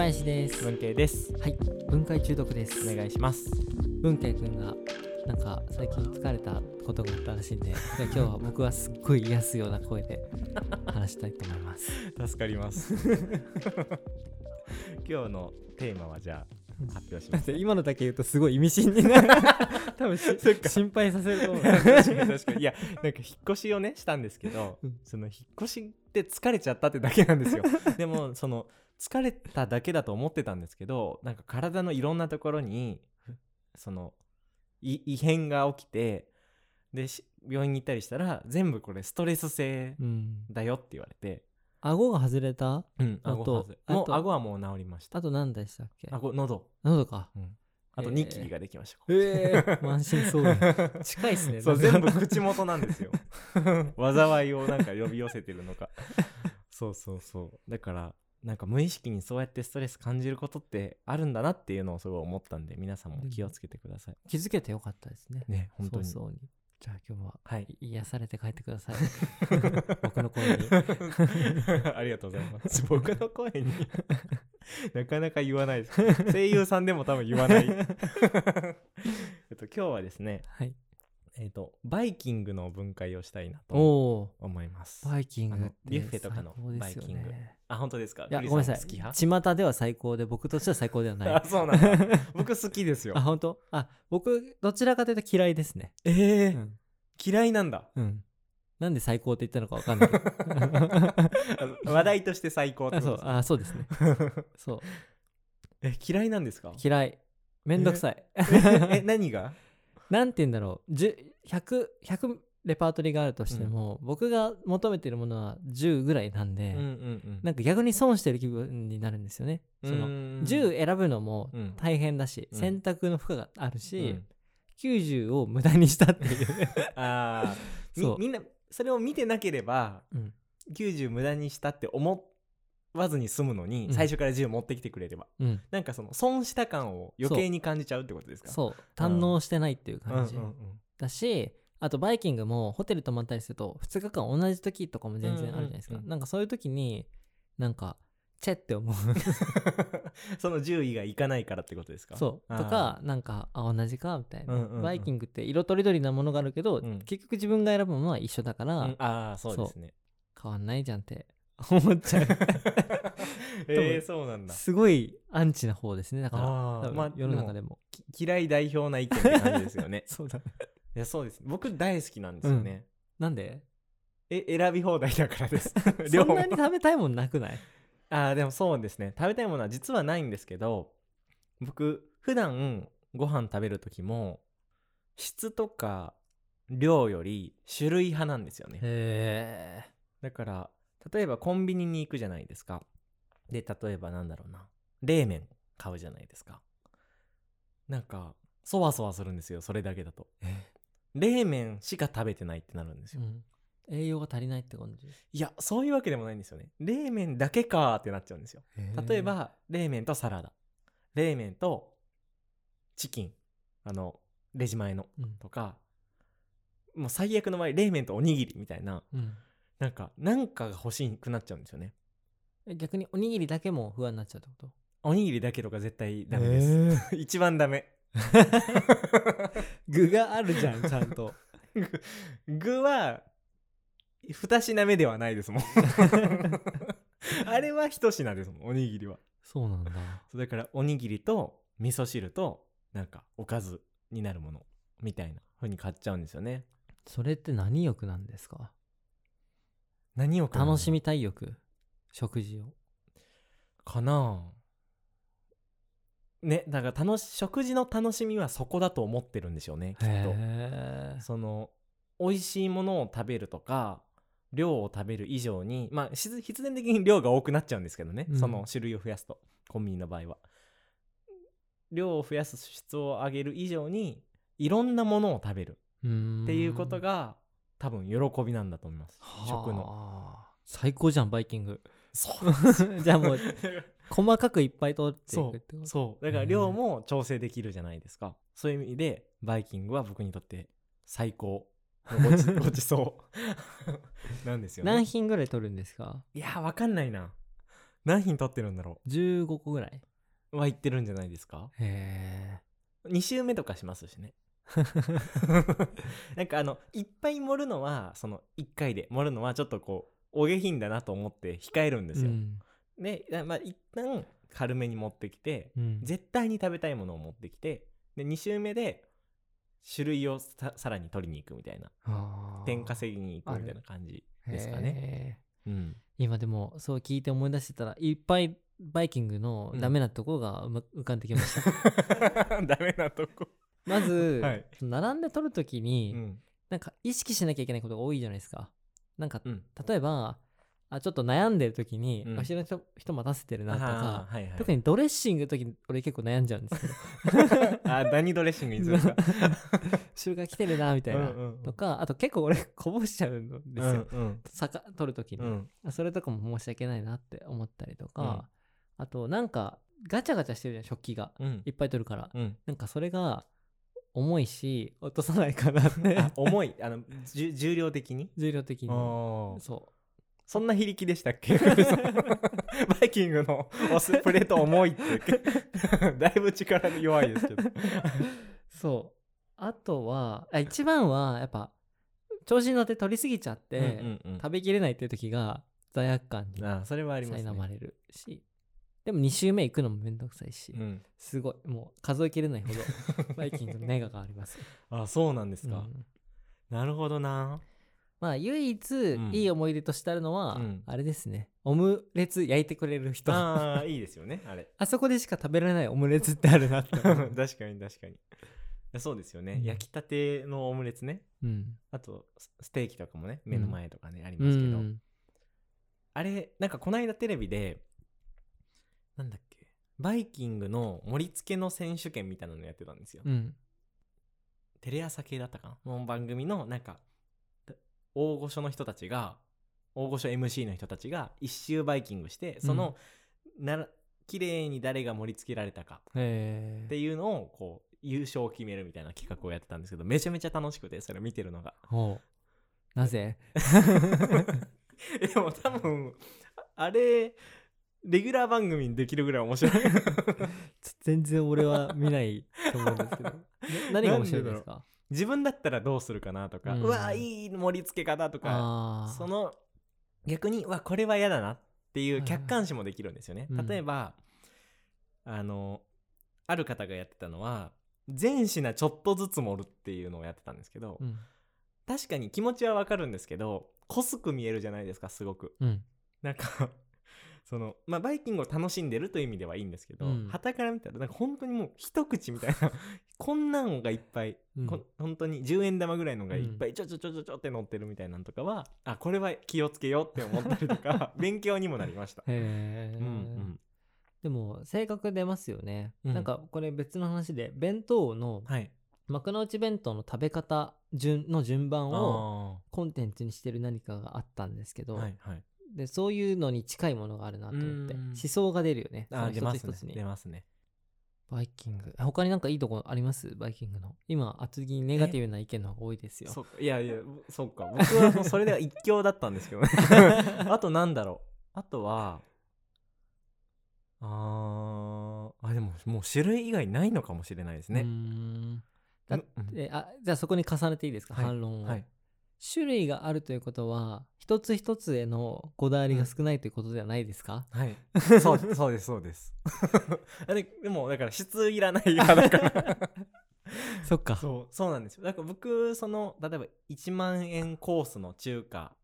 林です。文系です。はい。分解中毒です。お願いします。文系くんがなんか最近疲れたことがあったらしいんでで 今日は僕はすっごい癒すような声で 話したいと思います。助かります。今日のテーマはじゃあ発表します。今のだけ言うとすごい意味深にな。る多分し心配させると思う。確かに確かに。いやなんか引っ越しをねしたんですけど、うん。その引っ越しって疲れちゃったってだけなんですよ。でもその疲れただけだと思ってたんですけどなんか体のいろんなところにそのい異変が起きてでし病院に行ったりしたら全部これストレス性うんだよって言われて、顎が外れた？うん、あと顎外れもう顎はもう治りました。あと何でしたっけ？顎喉、喉か。うん、あとえーニキビができました、ええ満身創痍。近いっすね。そう全部口元なんですよ。災いをなんか呼び寄せてるのか。そうそうそう。だからなんか無意識にそうやってストレス感じることってあるんだなっていうのをすごい思ったんで皆さんも気をつけてください。気づけてよかったですね。ね本当に。早々にじゃあ今日ははい。癒されて帰ってください。僕の声に。ありがとうございます。僕の声に？なかなか言わないです。声優さんでも多分言わない。えっと今日はですねはい。えっとバイキングの分解をしたいなと思います。バイキングビュッフェとかのバイキングあ本当ですか？いやごめんなささ好き巷では最高で僕としては最高ではない。あそうなんだ。僕好きですよ。あ本当？あ僕どちらかというと嫌いですね。えー。うん、嫌いなんだ。うん、なんで最高って言ったのかわかんない。話題として最高ってあそうことですあそう。ですね。そう。え嫌いなんですか？嫌い。めんどくさい。ええ何が？なんて言うんだろう。10 100, 100レパートリーがあるとしても、僕が求めてるものは10ぐらいなんで、うんうんうん。なんか逆に損してる気分になるんですよね。そのうん10選ぶのもうん。大変だし、うん。選択の負荷があるうし、ん90を無駄にしたっていう。あー。そう。みみんなそれを見てなければうん。90無駄にしたって思わずに済むのに、うん。最初から10持ってきてくれれば。うん、なんかその損した感を余計に感じちゃうってことですか？そう。堪能してないっていう感じ、うんうん。だしあとバイキングもホテル泊まったりすると2日間同じ時とかも全然あるじゃないですか、うんうんうんなんかそういう時になんかチェって思う。その10位がいかないからってことですか？そう。とかなんかあ同じかみたいな、うんうんうん。バイキングって色とりどりなものがあるけど、うん。結局自分が選ぶものは一緒だから、うん。ああそうですね。変わんないじゃんって 思っちゃう。えー、そうなんだ。すごいアンチな方ですね。だからまあ世の中でも。き 嫌い代表な意見って感じですよね。そうだいやそうです。僕大好きなんですよね、なんで？え選び放題だからです。そんなに食べたいもんなくない？ああでもそうですね。食べたいものは実はないんですけど僕普段ご飯食べる時も質とか量より種類派なんですよね。へえだから例えばコンビニに行くじゃないですか。で例えばなんだろうな。冷麺買うじゃないですか。なんかそわそわするんですよそれだけだと冷麺しか食べてないってなるんですよ、うん、栄養が足りないって感じ？いやそういうわけでもないんですよね。冷麺だけかーってなっちゃうんですよ。例えば冷麺とサラダ。冷麺とチキン。あのレジ前のうん。とか。もう最悪の場合冷麺とおにぎりみたいな。うん。なんかなんかが欲しくなっちゃうんですよね。え逆におにぎりだけも不安になっちゃうってこと？おにぎりだけとか絶対ダメです、す 一番ダメ 具があるじゃんちゃんと。具は二品目ではないですもん。あれは一品ですもんおにぎりは。そうなんだ。だからおにぎりと味噌汁となんかおかずになるものみたいな風に買っちゃうんですよね。それって何欲なんですか？何を買う。の楽しみたい欲食事を。かなねだから楽し食事の楽しみはそこだと思ってるんでしょうねきっと。その美味しいものを食べるとか量を食べる以上にまあし必然的に量が多くなっちゃうんですけどね、うん。その種類を増やすとコンビニの場合は。量を増やす質を上げる以上にいろんなものを食べる。っていうことが多分喜びなんだと思います。食の。の最高じゃんバイキング。そう じゃあもう 細かくいっぱい取っていくってこと？そうだから量も調整できるじゃないですか。そういう意味でバイキングは僕にとって最高。の ごちごちそう。なんですよね。何品ぐらい取るんですか？いやわかんないな。何品取ってるんだろ15個ぐらい。うは言ってるんじゃないですか。へ2周目とかしますしね。なんかあのいっぱい盛るのはその1回で盛るのはちょっとこうお下品だなと思って控えるんですよ、うんでまあ一旦軽めに持ってきてうん。絶対に食べたいものを持ってきてで2周目で種類をささらに取りに行くみたいな。点稼ぎに行くみたいな感じですかね。うん。今でもそう聞いて思い出してたらいっぱいバイキングのダメなとこが浮かんできました、ダメなとこ。まず、はい。並んで取るときに、うん。なんか意識しなきゃいけないことが多いじゃないですか。なんかうん。例えばあちょっと悩んでる時に、うん。後ろの人人待たせてるなとあか、ーはいはい。特にドレッシングの時に俺結構悩んじゃうんですけど。あ何ドレッシングにするか？後ろが来てるなみたいな、うんうんうん。とかあと結構俺こぼしちゃうんですよ、うんさか取る時に、うん。それとかも申し訳ないなって思ったりとか、あとなんかガチャガチャしてるじゃん食器が。うん。いっぱい取るから、うん。なんかそれが重いし落とさないかなって。あ重い。あのじゅ重量的に？重量的に。あー。そそんな非力でしたっけ？バイキングのおスプレート重いって だいぶ力弱いですけど。うそう。あとはあ一番はやっぱ調子に乗って取りすぎちゃって、うんうんうん。食べきれないっていう時が罪悪感にあそれはありますね。苛まれるし、でも2周目行くのもめんどくさいし、うん。すごいもう数えきれないほどバイキングのネガがあります、あそうなんですか、うん。なるほどなまあ唯一ん。いい思い出としてあるのは、うん。あれですね。オムレツ焼いてくれる人。ああーいいですよねあれ。そこでしか食べられないオムレツってあるなって思う。確かに確かに。いやそうですよね、うん。焼きたてのオムレツね。うん。あとスステーキとかもね目の前とかね、ありうますけど、ん。あれなんかこの間テレビでなんだっけバイキングの盛り付けの選手権みたいなのやってたんですよ、うん。テレ朝系だったかな？の番組のなんか大御所の人たちが大御所 MC の人たちが一周バイキングしてその、なら綺麗に誰が盛り付けられたか。へっていうのをこう優勝を決めるみたいな企画をやってたんですけどめちゃめちゃ楽しくてそれ見てるのが。なぜ？え でも多分あれレギュラー番組にできるぐらい面白い。全然俺は見ないと思うんですけど。な何が面白いですか？自分だったらどうするかなとか、ううんわいい盛り付け方とかその逆にうわこれは嫌だなっていう客観視もできるんですよね、うん。例えばあのある方がやってたのは全品ちょっとずつ盛るっていうのをやってたんですけど、うん。確かに気持ちはわかるんですけど濃すく見えるじゃないですかすごく。うん。なんかそのまあバイキングを楽しんでるという意味ではいいんですけどうん。旗、から見たらなんか本当にもう一口みたいな こんなんがいっぱい、うん。こ本当に10円玉ぐらいのがいっぱいちょちょちょちょちょって乗ってるみたいなのとかは、あこれは気をつけようって思ったりとか 勉強にもなりました。へえ、うんうん。でも性格出ますよね、うん。なんかこれ別の話で弁当のはい、幕の内弁当の食べ方順の順番をあコンテンツにしてる何かがあったんですけーど、はいはいでそういうのに近いものがあるなと思ってうん。思想が出るよね。あー出ますね。出ますね。バイキング。他になんかいいとこあります？バイキングの。今厚木にネガティブな意見の方が多いですよ。いやいやそうか。僕はもうそれでは一強だったんですけどね。あとなんだろう。あとはあーあでももう種類以外ないのかもしれないですね。んだっうん。てあじゃあそこに重ねていいですか、はい。反論を、はい、種類があるということは一つ一つへのこだわりが少ないということではないですか、はい、そうそうですそうです。あれでもだから質いらない派だか。ら そっか。そうそうなんですよ。だから僕その例えば1万円コースの中華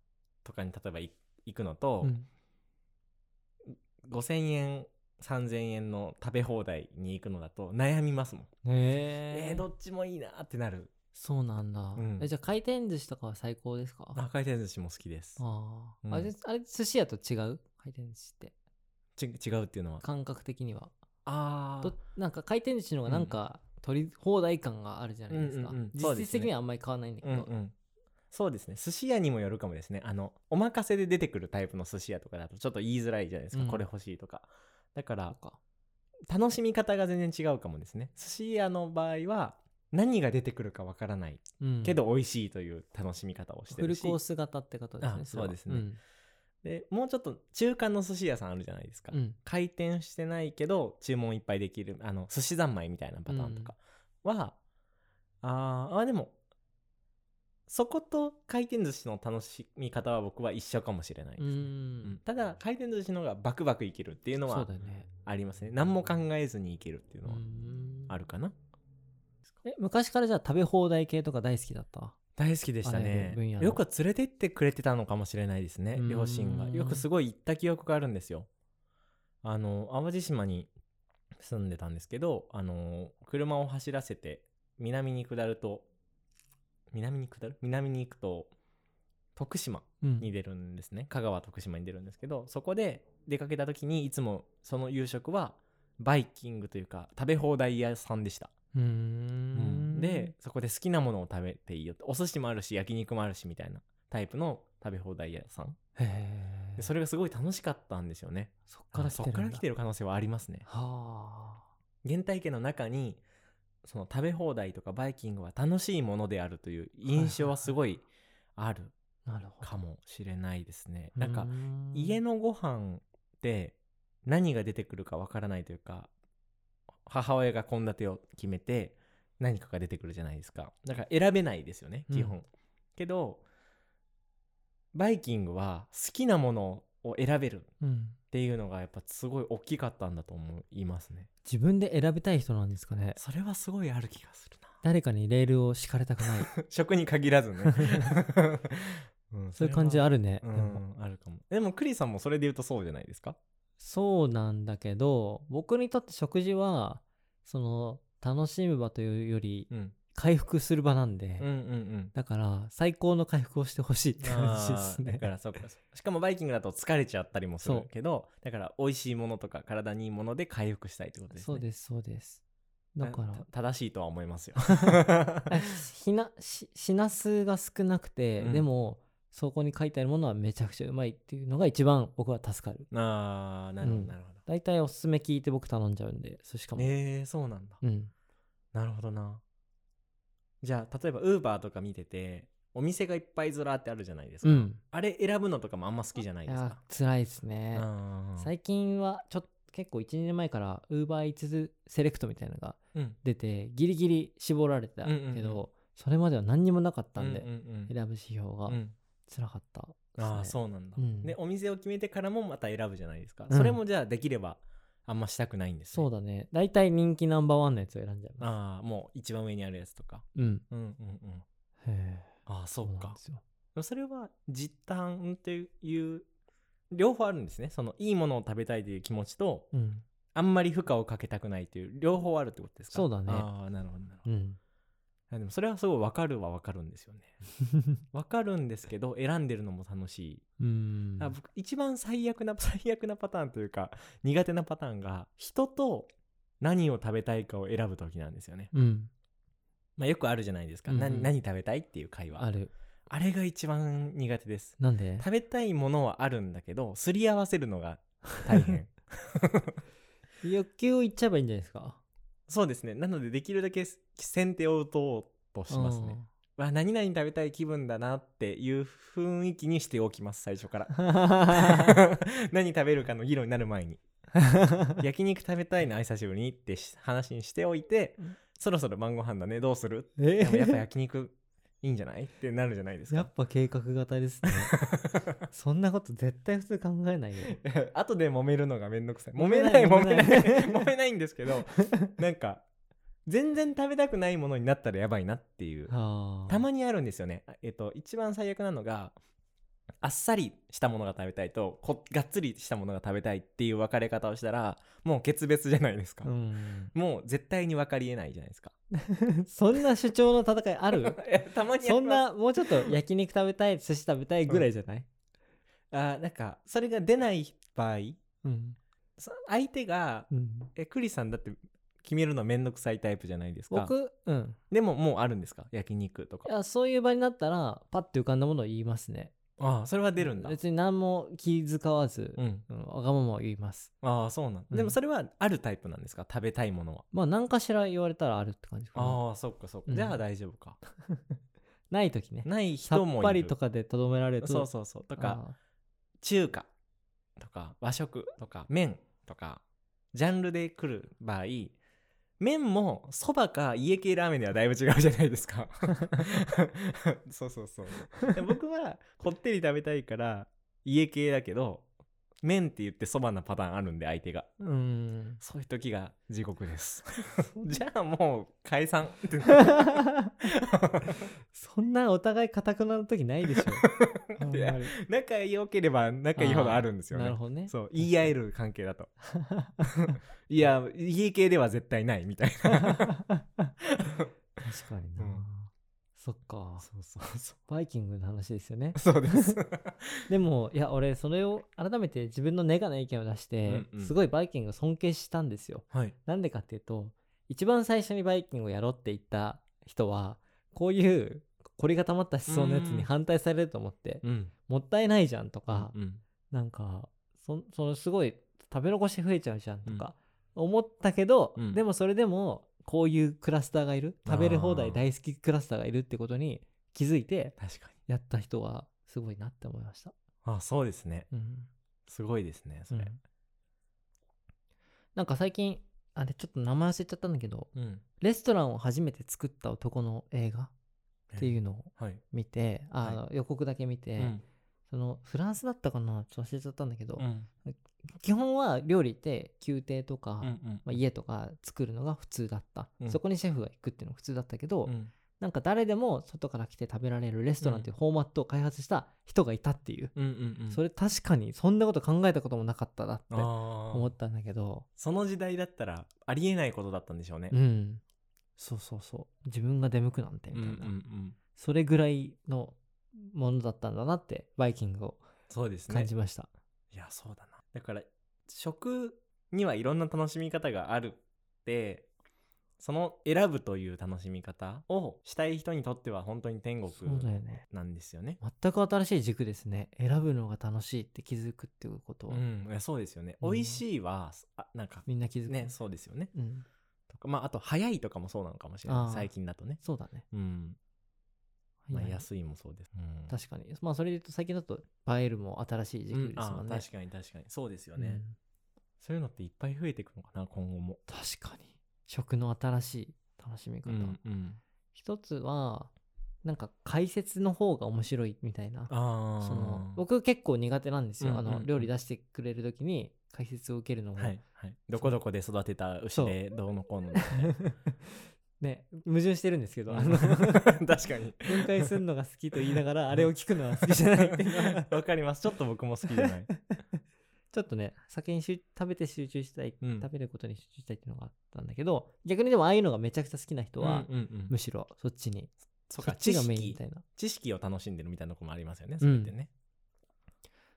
とかに例えばい行くのと、うん。5000円3000円の食べ放題に行くのだと悩みますもん。へええー、どっちもいいなってなるそうなんだ、うん。えじゃあ回転寿司とかは最高ですか？あ回転寿司も好きです。あー、うん。あれあれ寿司屋と違う？回転寿司って。ち違うっていうのは？感覚的には。あとなんか回転寿司の方がなんか取り放題感があるじゃないですか、うんうんうんそう実質ですね。的にはあんまり変わらないんだけど、うんうん。そうですね。寿司屋にもよるかもですね。あのお任せで出てくるタイプの寿司屋とかだとちょっと言いづらいじゃないですか、うん。これ欲しいとか。だから楽しみ方が全然違うかもですね。寿司屋の場合は何が出てくるかわからないうん。けど美味しいという楽しみ方をしてるし。フルコース型ってことですねそうですね。ん。でもうちょっと中間の寿司屋さんあるじゃないですか、うん。回転してないけど注文いっぱいできるあの寿司三昧みたいなパターンとかは、あーあでもそこと回転寿司の楽しみ方は僕は一緒かもしれないです、ううん。ん。ただ回転寿司の方がバクバクいけるっていうのはありますね。何も考えずにいけるっていううのはん。あるかな、え昔からじゃあ食べ放題系とか大好きだった？大好きでしたね。よく連れてってくれてたのかもしれないですねうん。両親が。よくすごい行った記憶があるんですよ。あの淡路島に住んでたんですけどあの車を走らせて南に下ると南に下る？南に行くと徳島うん。に出るんですね。香川徳島に出るんですけどそこで出かけた時にいつもその夕食はバイキングというか食べ放題屋さんでしたうーん。でそこで好きなものを食べていいよってお寿司もあるし焼肉もあるしみたいなタイプの食べ放題屋さん。でそれがすごい楽しかったんですよね。そっからそっから来てるる可能性はありますね。はあ。原体験の中にその食べ放題とかバイキングは楽しいものであるという印象はすごいあるかもしれないですね。なんか家のご飯って何が出てくるかわからないというか母親が献立を決めて何かが出てくるじゃないですか。だから選べないですよね基本、うんけどバイキングは好きなものを選べるっうん。ていうのがやっぱすごい大きかったんだと思いますね。自分で選びたい人なんですかね。それはすごいある気がするな。誰かにレールを敷かれたくない。食に限らずね、うんそういう感じあるるね、うんあるかも。でもクリさんもそれで言うとそうじゃないですかそうなんだけど僕にとって食事はその楽しむ場というよりうん。回復する場なんで、うんうんうん。だから最高の回復をしてほしいって感じですあーだねからそうかしかもバイキングだと疲れちゃったりもするけどだから美味しいものとか体にいいもので回復したいってことですね。そうですそうです。だからた正しいとは思いますよ。なし品数が少なくて、うん。でもそこに書いてあるものはめちゃくちゃうまいっていうのが一番僕は助かる。あーなるほどうん。なるほど、大体おすすめ聞いて僕頼んじゃうんでそしかも、えー、そうなんだ。うん。なるほどな。じゃあ例えばウーバーとか見ててお店がいっぱいずらーってあるじゃないですか、うん。あれ選ぶのとかもあんま好きじゃないいですか。や辛いですね。うん最近はちょっと結構12年前からウーバーイーツセレクトみたいなのがうん。出てギリギリ絞られたけど、うんうんうん。それまでは何にもなかったんで、うんうん選ぶ指標が。うんうん辛かったですね、ああそうなんだ、うん。でお店を決めてからもまた選ぶじゃないですか、うん。それもじゃあできればあんましたくないんですね。そうだね。大体人気ナンバーワンのやつを選んじゃいまああもう一番上にあるやつとか。すうん。うんうんうん。へえああそうか。それは実感っていう両方あるんですね。そのいいものを食べたいという気持ちとうん。あんまり負荷をかけたくないという両方あるってことですか？そうだね。ああなるほどなるほど。うん。あでもそれはすごい分かるは分かるんですよね。分かるんですけど選んでるのも楽しい。うん。あ僕一番最悪な 最悪なパターンというか苦手なパターンが人と何を食べたいかを選ぶ時なんですよね、うん。まあ、よくあるじゃないですか、うん何食べたいっていう会話。ある。あれが一番苦手です。なんで？食べたいものはあるんだけどすり合わせるのが大変。欲求を言っちゃえばいいんじゃないですか？そうですね。なのでできるだけ先手を打とうとしますね。わ何々食べたい気分だなっていう雰囲気にしておきます最初から。何食べるかの議論になる前に。焼肉食べたいな久しぶりにってし話にしておいて、うん。そろそろ晩ご飯だねどうする？え？でもやっぱ焼肉いいんじゃない？ってなるじゃないですやかっぱ計画型ですね。そんなこと絶対普通考えないよ。後で揉めるのがめんどくさい。揉揉めないい。揉揉めない。い揉めないんですけどなんか全然食べたくないものになったらやばいなっていう。はあたまにあるんですよね。えっと一番最悪なのがあっさりしたものが食べたいとこがっつりしたものが食べたいっていう分かれ方をしたらもう決別じゃないですか、うん。もう絶対に分かりえないじゃないですか。そんな主張の戦いある？えたまにそんなもうちょっと焼肉食べたい寿司食べたいぐらいじゃない、あなんかそれが出ない場合うん。そ相手がうん、えクリさんだって決めるのめんどくさいタイプじゃないですか。僕？うん。でももうあるんですか？焼肉とか。いやそういう場になったらパッて浮かんだものを言いますねああそれは出るんだ。別に何も気遣わず、うん。うんわがままを言います。ああそうなんだ、うん。でもそれはあるタイプなんですか？食べたいものは。まあ何かしら言われたらあるって感じかなああそっかそっか、うん。じゃあ大丈夫か。ない時ね。ないさっ人もいる。ぱりとかでとどめられると。そうそうそう。とかあ。中華とか和食とか麺とかジャンルで来る場合麺もそばか家系ラーメンではだいぶ違うじゃないですか。そうそうそう。で僕はこってり食べたいから家系だけど麺って言ってそばなパターンあるんで相手が。うーん。そういう時が地獄です。じゃあもう解散って そんなお互い固くなる時ないでしょ。仲良ければ仲いいほどあるんですよね。なるほどね。そう言い合える関係だと。いや家系では絶対ないみたいな。確かにな、うんそっか。そうそうそバイキングの話ですよね。う そうです。でもいや俺それを改めて自分のネガな意見を出して、うんうん。すごいバイキングを尊敬したんですよ。はい。なんでかっていうと一番最初にバイキングをやろうって言った人はこういう凝り固まった思想のやつに反対されると思って、うん。もったいないじゃんとか、うんなんかそそのすごい食べ残し増えちゃうじゃんとか思ったけど、うん。でもそれでもこういうクラスターがいる？食べる放題大好きクラスターがいるってことに気づいて確かに。やった人はすごいなって思いました。あそうですね。うん。すごいですねそれ。うん。なんか最近あれちょっと名前忘れちゃったんだけどうん。レストランを初めて作った男の映画っていうのをはい。見て、あの予告だけ見て、うん。そのフランスだったかな？ちょっと忘れちゃったんだけど、うん基本は料理って宮廷とか、うんうん。まあ、家とか作るのが普通だった、うん。そこにシェフが行くっていうのが普通だったけど、うん。なんか誰でも外から来て食べられるレストランっていうフォーマットを開発した人がいたっていう、うんうんうん。それ確かにそんなこと考えたこともなかったなって思ったんだけど。その時代だったらありえないことだったんでしょうね。うん。そうそうそう。自分が出向くなんてうんうんみたいな、うんそれぐらいのものだったんだなってバイキングを感じました、いやそうだなだから食にはいろんな楽しみ方があるってその選ぶという楽しみ方をしたい人にとっては本当に天国なんですよね。全く新しい軸ですね選ぶのが楽しいって気づくっていうことは、うん、いやそうですよね。うん美味しいはあなんかみんな気づくねそうですよね。うん、とかまああと早いとかもそうなのかもしれない最近だとね。そうだね、うん。まあはい。安いもそうです。うん。確かに。まあそれで言うと最近だと映えるも新しい軸うんですもんね、あー確かに確かに。そうですよね、うん。そういうのっていっぱい増えていくのかな今後も。確かに。食の新しい楽しみ方、うんうん、一つはなんか解説の方が面白いみたいな。ああその僕結構苦手なんですよ、うんうんうん。あの料理出してくれる時に解説を受けるのも、はいはい、どこどこで育てた牛でどうのこうの ね矛盾してるんですけど、あの。確かに。分解するのが好きと言いながらあれを聞くのは好きじゃないっていう。の はわかります。ちょっと僕も好きじゃない。ちょっとね酒に集食べて集中したい、うん。食べることに集中したいっていうのがあったんだけど逆にでもああいうのがめちゃくちゃ好きな人は、うんうんうん。むしろそっちにそそっちがメインみたいな。知識を楽しんでるみたいなとこもありますよねそれってね、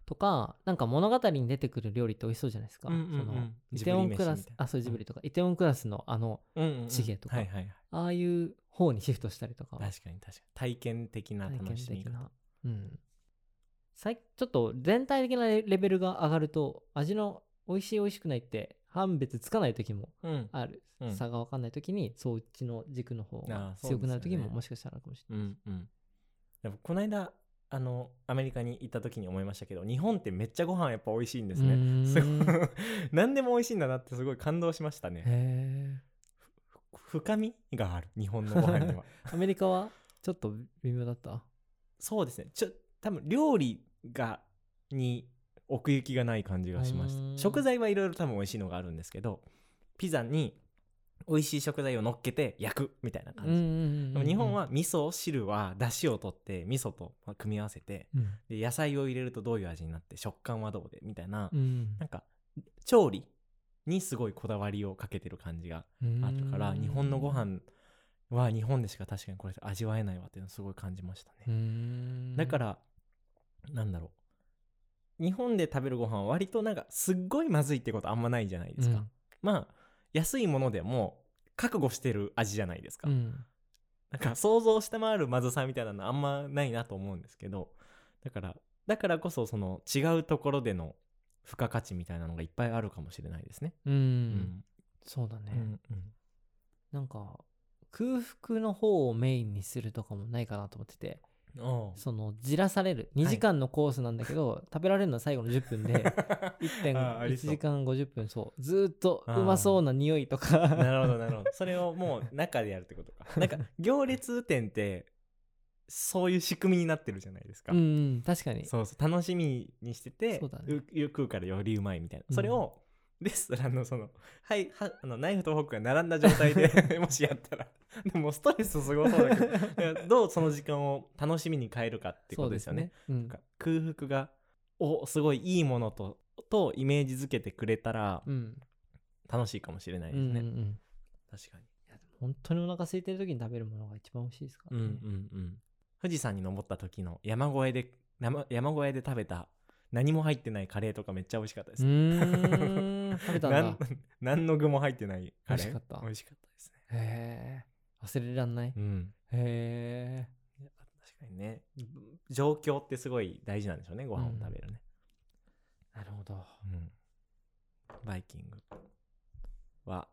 とかなんか物語に出てくる料理って美味しそうじゃないですか、うんうんうん。そのイテオンクラスあそうジブリとか、イテオンクラスのあのうんうんうん。チゲとか。はいはいはい。ああいう方にシフトしたりとか。は確かに確かに。体験的な楽しみな。うん。さいちょっと全体的なレレベルが上がると味の美味しい美味しくないって判別つかない時もうん。ある、うん。差が分かんない時にそっちの軸の方あが強くなる時ももしかしたらあるかもしれない、うんうん。この間あのアメリカに行った時に思いましたけど日本ってめっちゃご飯やっぱ美味しいんですね。すごい。何でも美味しいんだなってすごい感動しましたね。深みがある日本のご飯には。え アメリカはちょっと微妙だった？そうですね。ちょ多分料理がに奥行きがない感じがしました。食材はいろいろ多分美味しいのがあるんですけどピザに美味しい食材を乗っけて焼くみたいな感じ、でも日本は味噌汁は出汁を取って味噌とまあ組み合わせてうん。で野菜を入れるとどういう味になって食感はどうでみたいな、うん。なんか調理にすごいこだわりをかけてる感じがうんあるから日本のご飯は日本でしか確かにこれ味わえないわっていうのをすごい感じましたね、だからなんだろう。日本で食べるご飯は割となんかすっごいまずいってことあんまないじゃないですか、まあ安いものでも覚悟してる味じゃないですか、うん。うんなんか想像を下回るまずさみたいなのあんまないなと思うんですけどだからだからこそその違うところでの付加価値みたいなのがいっぱいあるかもしれないですね。うん。うん。そうだね、うん。なんか空腹の方をメインにするとかもないかなと思っててそのじらされる。2時間のコースなんだけど、食べられるのは最後の10分で ああり1.1そう。時間50分そう。ずーっとうまそうな匂いとか。なるほどなるほど。それをもう中でやるってことか。なんか行列店ってそういう仕組みになってるじゃないですか、うんうん確かに。そうそう楽しみにしててそうだね。う食うからよりうまいみたいな、うんそれをレストランのそのはいはあのナイフとフォークが並んだ状態で もしやったら。でもストレスすごそうだけど。どうその時間を楽しみに変えるかってことですよね。そううん。空腹がおすごいいいものととイメージづけてくれたらうん。楽しいかもしれないですね、うんうんうん。確かに。いやでも本当にお腹空いてる時に食べるものが一番美味しいですからうんうんね、うん。富士山に登った時の山越えで山山越えで食べた何も入ってないカレーとかめっちゃ美味しかったです食べたんだ。なん 何の具も入ってないカレー？美味しかった。美味しかったですね。へえ忘れらんない？うん。へえ確かにね。状況ってすごい大事なんでしょうねご飯を食べるね、なるほど。うん。バイキングは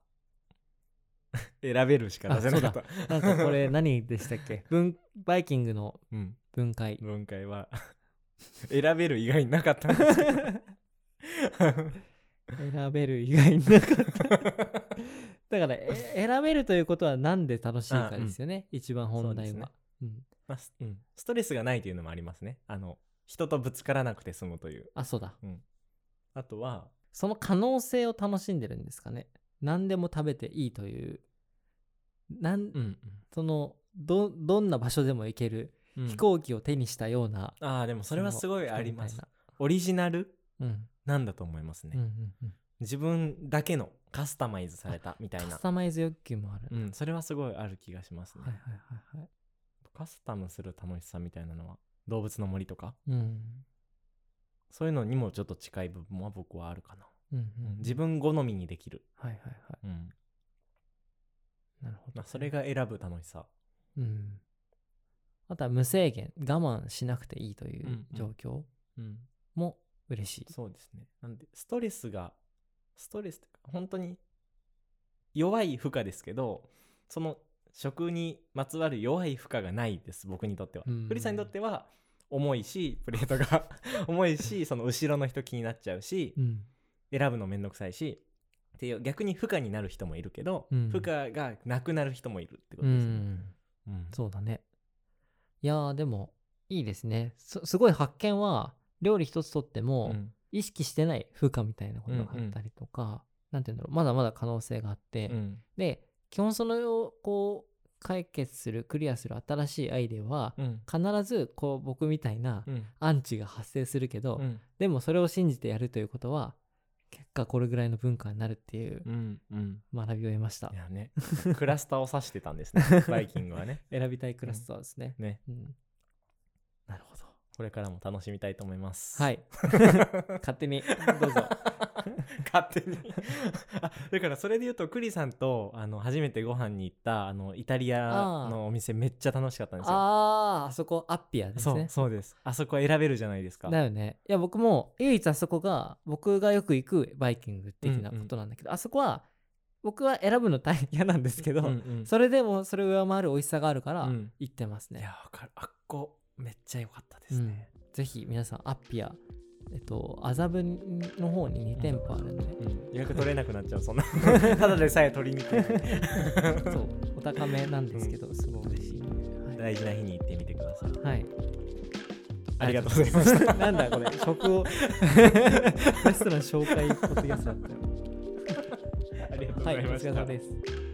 選べるしか出せなかった。なんかこれ何でしたっけ？文バイキングのうん。分解。分解は。選べる以外になかったんですけど選べる以外になかった。だからえ選べるということは何で楽しいかですよね、一番本題は、うん、まうん、ストレスがないというのもありますね。あの人とぶつからなくて済むという。あそうだ。あとはその可能性を楽しんでるんですかね。何でも食べていいという。なんうんそのどどんな場所でも行ける、うん。飛行機を手にしたような。ああでもそれはすごいあります。オリジナル？みたいななんだと思いますね、うんうんうん。自分だけのカスタマイズされたみたいカなスタマイズ欲求もある、うん、それはすごいある気がしますね、はいはいはいはい。カスタムする楽しさみたいなのは動物の森とか？うん。そういうのにもちょっと近い部分は僕はあるかな、うんうんうん。自分好みにできる、はいはいはい。うん。なるほどまあ、それが選ぶ楽しさ。うん。あとは無制限我慢しなくていいという状況うん。も嬉しい、そうですね。なんでストレスがストレスって本当に弱い負荷ですけどその食にまつわる弱い負荷がないです僕にとっては。うん。クリさんにとっては重いしプレートが 重いしその後ろの人気になっちゃうしうん。選ぶのめんどくさいしっていう逆に負荷になる人もいるけど、うん。負荷がなくなる人もいるってこうとですね、ん。うん。そうだね。いやーでもいいですね。すすごい発見は料理一つとっても、うん。意識してない負荷みたいなことがあったりとか、なんて言うんだろう。まだまだ可能性があって、うん。で基本それをこう解決するクリアする新しいアイデアは、うん。必ずこう僕みたいなうん。アンチが発生するけど、うん。でもそれを信じてやるということは結果これぐらいの文化になるっていう学びを得ました。いやね。クラスターを指してたんですね。バイキングはね。選びたいクラスターですね、ね。うん。なるほどこれからも楽しみたいと思います。はい。勝手に。どうぞ。勝手に。あだからそれで言うとクリさんとあの初めてご飯に行ったあのイタリアのお店めっちゃ楽しかったんですよ。あああそこアッピアですそうねそうです。あそこ選べるじゃないですか。だよね。いや僕も唯一あそこが僕がよく行くバイキング的なことなんだけど、あそこは僕は選ぶの大変嫌なんですけど、うんうん。それでもそれを上回る美味しさがあるからうん。行ってますね、いやわかる。あっこめっちゃ良かったですね、うん。ぜひ皆さんアッピアえっと麻布の方に2店舗あるんで、うん。予約取れなくなっちゃうそんな。ただでさえ取りにくいそう。お高めなんですけど、すごい嬉しいんで、大事な日に行ってみてください。はい、はい、ありがとうございましたなんだこれ食を レストラン紹介ポッドキャストだったよ。ありがとうごはいお疲ざいました、れ様です